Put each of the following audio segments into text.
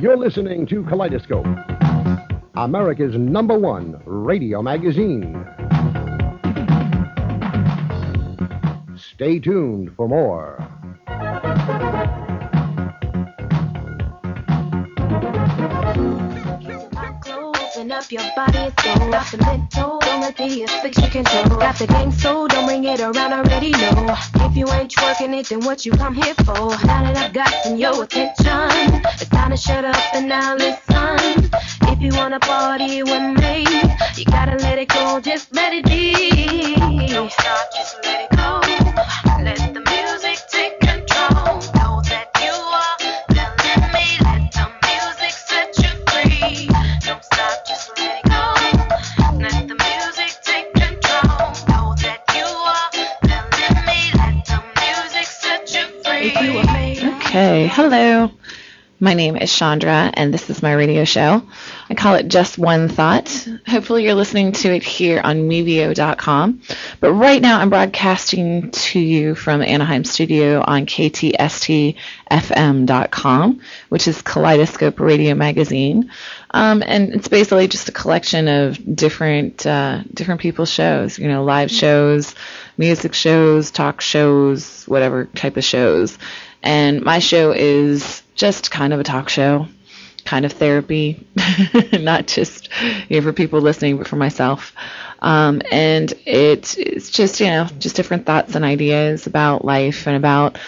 You're listening to Kaleidoscope, America's number one radio magazine. Stay tuned for more. Up your body, off the mental. Don't let the affliction control. Got the game, so don't bring it around. Already know. If you ain't twerking it, then what you come here for? Now that I've gotten your attention, it's time to shut up and now listen. If you wanna party with me, you gotta let it go, just let it be. Don't stop, just Okay, hello. My name is Chandra, and this is my radio show. I call it Just One Thought. Hopefully, you're listening to it here on Mevio.com. But right now, I'm broadcasting to you from Anaheim studio on KTSTFM.com, which is Kaleidoscope Radio Magazine. Um, and it's basically just a collection of different uh, different people's shows, you know, live shows, music shows, talk shows, whatever type of shows. And my show is just kind of a talk show, kind of therapy, not just you know, for people listening, but for myself. Um, and it, it's just, you know, just different thoughts and ideas about life and about,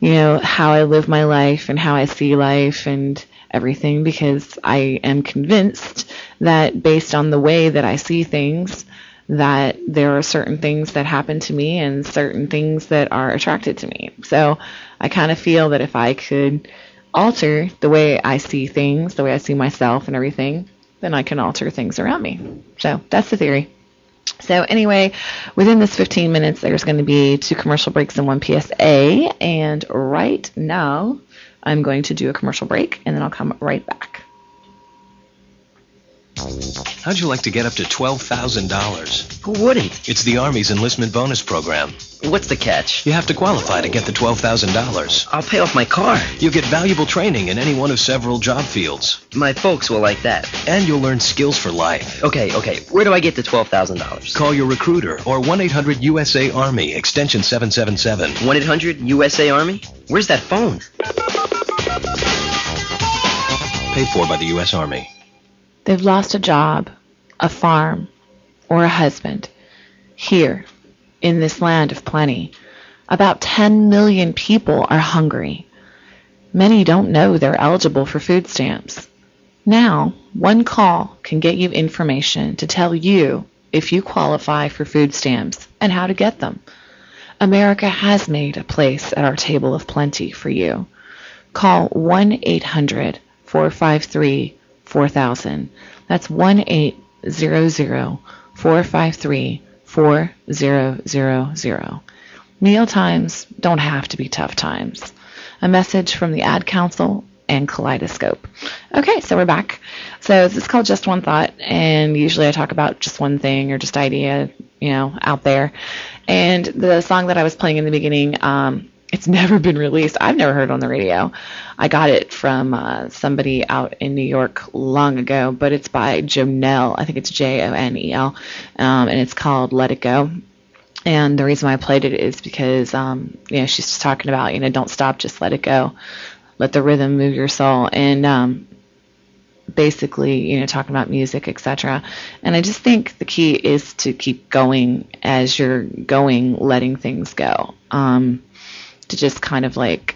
you know, how I live my life and how I see life and everything because I am convinced that based on the way that I see things, that there are certain things that happen to me and certain things that are attracted to me. So I kind of feel that if I could alter the way I see things, the way I see myself and everything, then I can alter things around me. So that's the theory. So anyway, within this 15 minutes, there's going to be two commercial breaks and one PSA. And right now, I'm going to do a commercial break, and then I'll come right back. How'd you like to get up to $12,000? Who wouldn't? It's the Army's enlistment bonus program. What's the catch? You have to qualify to get the $12,000. I'll pay off my car. You'll get valuable training in any one of several job fields. My folks will like that. And you'll learn skills for life. Okay, okay. Where do I get the $12,000? Call your recruiter or 1-800-USA Army, extension 777. 1 800 USA Army? Where's that phone? Paid for by the U.S. Army. They've lost a job, a farm, or a husband. Here, in this land of plenty, about 10 million people are hungry. Many don't know they're eligible for food stamps. Now, one call can get you information to tell you if you qualify for food stamps and how to get them. America has made a place at our table of plenty for you. Call 1 800 453 4000. That's 1 800 453 4000. Meal times don't have to be tough times. A message from the Ad Council and Kaleidoscope. Okay, so we're back. So this is called Just One Thought, and usually I talk about just one thing or just idea, you know, out there. And the song that I was playing in the beginning, um, it's never been released. I've never heard on the radio. I got it from uh, somebody out in New York long ago, but it's by Jonel. I think it's J O N E L, um, and it's called "Let It Go." And the reason why I played it is because, um, you know, she's just talking about, you know, don't stop, just let it go, let the rhythm move your soul, and um, basically, you know, talking about music, etc. And I just think the key is to keep going as you're going, letting things go. Um, to just kind of like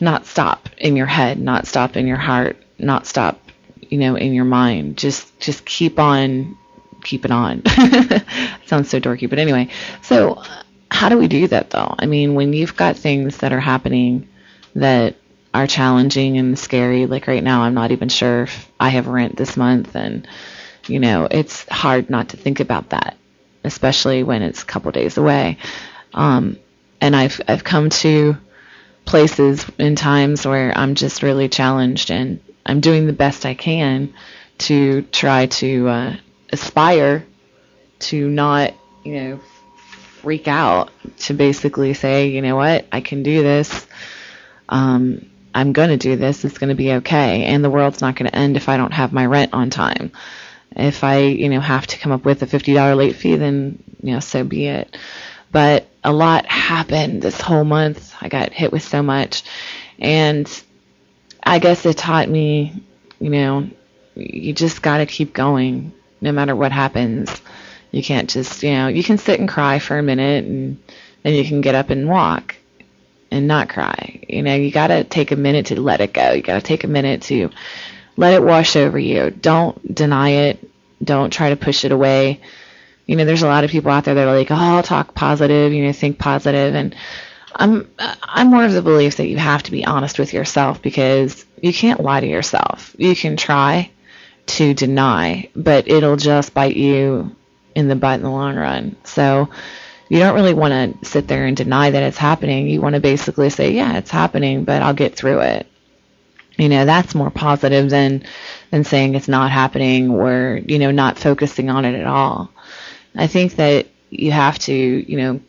not stop in your head, not stop in your heart, not stop, you know, in your mind. Just just keep on keep it on. Sounds so dorky, but anyway. So how do we do that though? I mean, when you've got things that are happening that are challenging and scary, like right now I'm not even sure if I have rent this month and you know, it's hard not to think about that, especially when it's a couple days away. Um, and I've I've come to places in times where I'm just really challenged and I'm doing the best I can to try to uh, aspire to not, you know, freak out, to basically say, you know what, I can do this. Um, I'm going to do this. It's going to be okay. And the world's not going to end if I don't have my rent on time. If I, you know, have to come up with a $50 late fee, then, you know, so be it. But a lot happened this whole month. I got hit with so much. And I guess it taught me, you know, you just got to keep going no matter what happens. You can't just, you know, you can sit and cry for a minute and then you can get up and walk and not cry. You know, you got to take a minute to let it go. You got to take a minute to let it wash over you. Don't deny it. Don't try to push it away. You know, there's a lot of people out there that are like, "Oh, I'll talk positive," you know, think positive. positive and I'm I'm more of the belief that you have to be honest with yourself because you can't lie to yourself. You can try to deny, but it'll just bite you in the butt in the long run. So you don't really want to sit there and deny that it's happening. You want to basically say, yeah, it's happening, but I'll get through it. You know, that's more positive than than saying it's not happening or, you know, not focusing on it at all. I think that you have to, you know,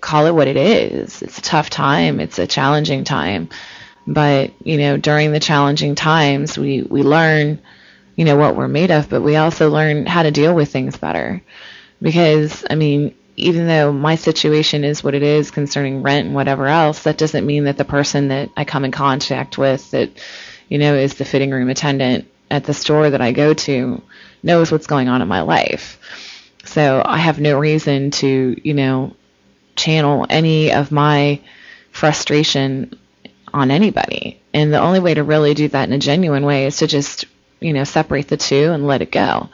call it what it is. It's a tough time. It's a challenging time. But, you know, during the challenging times, we, we learn, you know, what we're made of, but we also learn how to deal with things better. Because, I mean, even though my situation is what it is concerning rent and whatever else, that doesn't mean that the person that I come in contact with that, you know, is the fitting room attendant at the store that I go to knows what's going on in my life. So I have no reason to, you know, channel any of my frustration on anybody. And the only way to really do that in a genuine way is to just, you know, separate the two and let it go.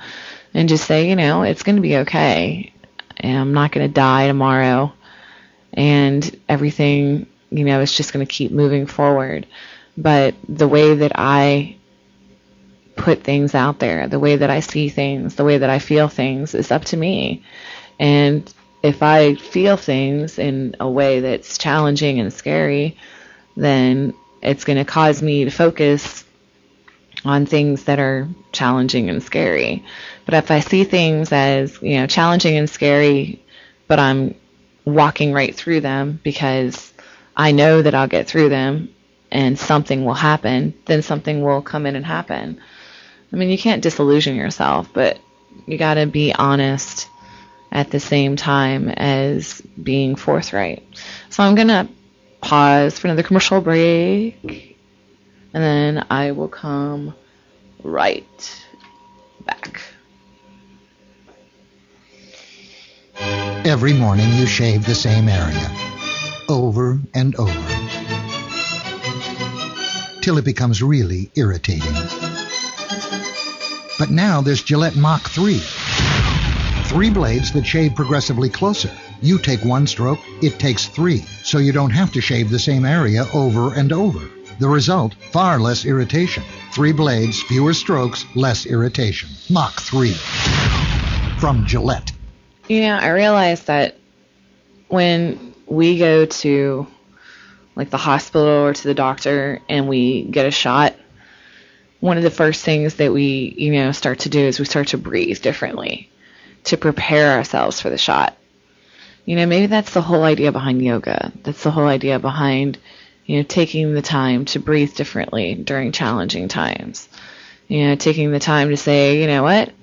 And just say, you know, it's going to be okay. And I'm not going to die tomorrow. And everything, you know, is just going to keep moving forward. But the way that I put things out there, the way that I see things, the way that I feel things is up to me. And if I feel things in a way that's challenging and scary, then it's going to cause me to focus on things that are challenging and scary. But if I see things as, you know, challenging and scary, but I'm walking right through them because I know that I'll get through them and something will happen, then something will come in and happen. I mean, you can't disillusion yourself, but you got to be honest at the same time as being forthright. So I'm going to pause for another commercial break and then I will come right back. Every morning you shave the same area over and over till it becomes really irritating. But now there's Gillette Mach 3. Three blades that shave progressively closer. You take one stroke, it takes three, so you don't have to shave the same area over and over. The result, far less irritation. Three blades, fewer strokes, less irritation. Mach 3. From Gillette. You know, I realize that when we go to like the hospital or to the doctor and we get a shot, one of the first things that we, you know, start to do is we start to breathe differently to prepare ourselves for the shot. You know, maybe that's the whole idea behind yoga. That's the whole idea behind, you know, taking the time to breathe differently during challenging times. You know, taking the time to say, you know what?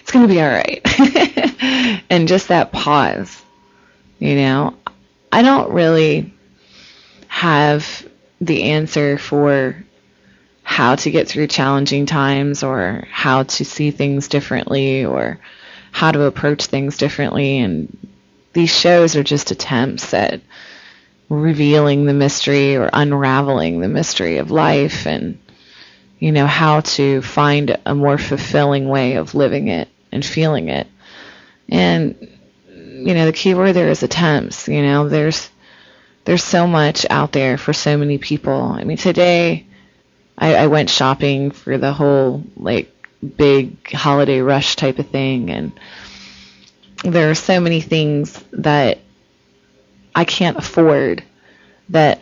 It's going to be all right. and just that pause. You know, I don't really have the answer for how to get through challenging times or how to see things differently or how to approach things differently. And these shows are just attempts at revealing the mystery or unraveling the mystery of life and, you know, how to find a more fulfilling way of living it and feeling it. And, you know, the key word there is attempts. You know, there's there's so much out there for so many people. I mean, today I, I went shopping for the whole like big holiday rush type of thing, and there are so many things that I can't afford that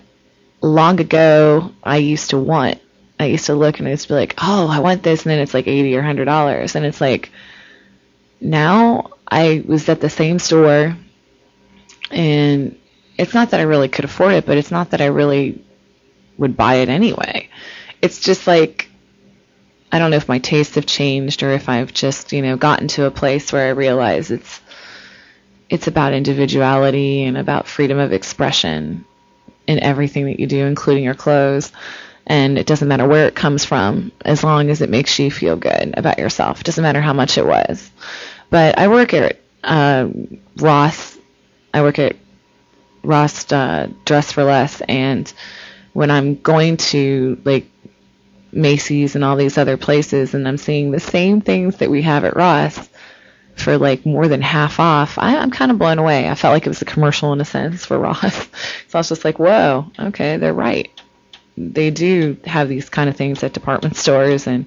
long ago I used to want. I used to look and I used to be like, oh, I want this, and then it's like eighty or hundred dollars, and it's like now I was at the same store and it's not that I really could afford it, but it's not that I really would buy it anyway. It's just like I don't know if my tastes have changed or if I've just, you know, gotten to a place where I realize it's it's about individuality and about freedom of expression in everything that you do, including your clothes. And it doesn't matter where it comes from, as long as it makes you feel good about yourself. It doesn't matter how much it was. But I work at uh, Ross. I work at Ross uh, Dress for Less, and when I'm going to like Macy's and all these other places, and I'm seeing the same things that we have at Ross for like more than half off, I, I'm kind of blown away. I felt like it was a commercial in a sense for Ross. so I was just like, whoa, okay, they're right. They do have these kind of things at department stores, and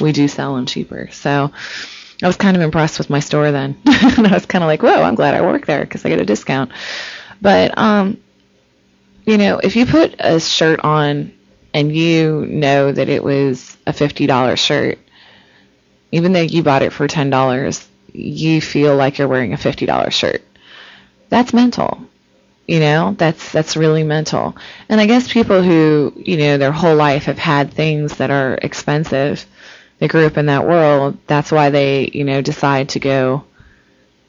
we do sell them cheaper. So I was kind of impressed with my store then. and I was kind of like, whoa, I'm glad I work there because I get a discount. But, um, you know, if you put a shirt on and you know that it was a $50 shirt, even though you bought it for $10, you feel like you're wearing a $50 shirt. That's mental. You know, that's that's really mental. And I guess people who, you know, their whole life have had things that are expensive, they grew up in that world, that's why they, you know, decide to go,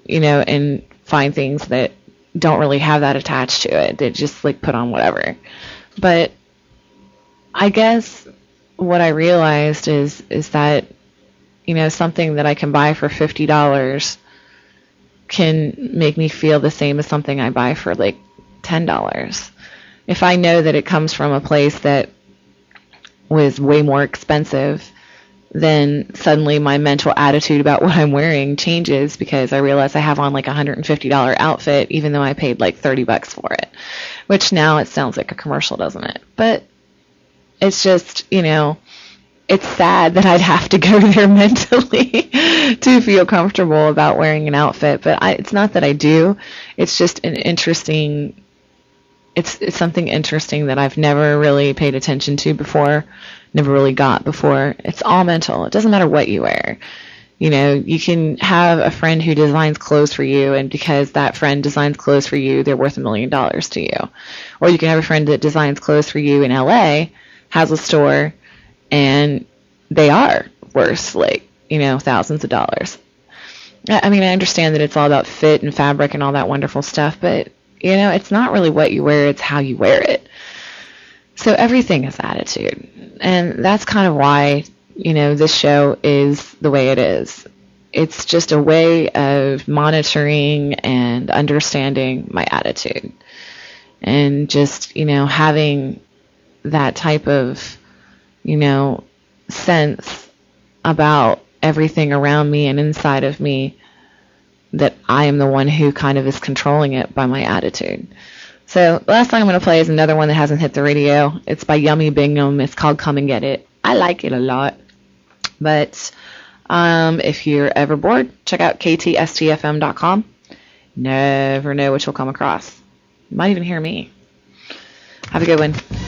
you know, and find things that don't really have that attached to it. They just like put on whatever. But I guess what I realized is is that you know something that I can buy for fifty dollars can make me feel the same as something I buy for like ten dollars. If I know that it comes from a place that was way more expensive, then suddenly my mental attitude about what I'm wearing changes because I realize I have on like a $150 outfit even though I paid like 30 bucks for it. Which now it sounds like a commercial, doesn't it? But it's just, you know, it's sad that I'd have to go there mentally to feel comfortable about wearing an outfit, but I, it's not that I do. It's just an interesting it's it's something interesting that I've never really paid attention to before, never really got before. It's all mental. It doesn't matter what you wear. You know, you can have a friend who designs clothes for you, and because that friend designs clothes for you, they're worth a million dollars to you. Or you can have a friend that designs clothes for you in LA, has a store, and they are worth like, you know, thousands of dollars. I mean, I understand that it's all about fit and fabric and all that wonderful stuff, but you know, it's not really what you wear, it's how you wear it. So everything is attitude. And that's kind of why, you know, this show is the way it is. It's just a way of monitoring and understanding my attitude. And just, you know, having that type of, you know, sense about everything around me and inside of me that I am the one who kind of is controlling it by my attitude. So the last song I'm going to play is another one that hasn't hit the radio. It's by Yummy Bingham. It's called Come and Get It. I like it a lot. But um, if you're ever bored, check out ktstfm.com. Never know what you'll come across. You might even hear me. Have a good one.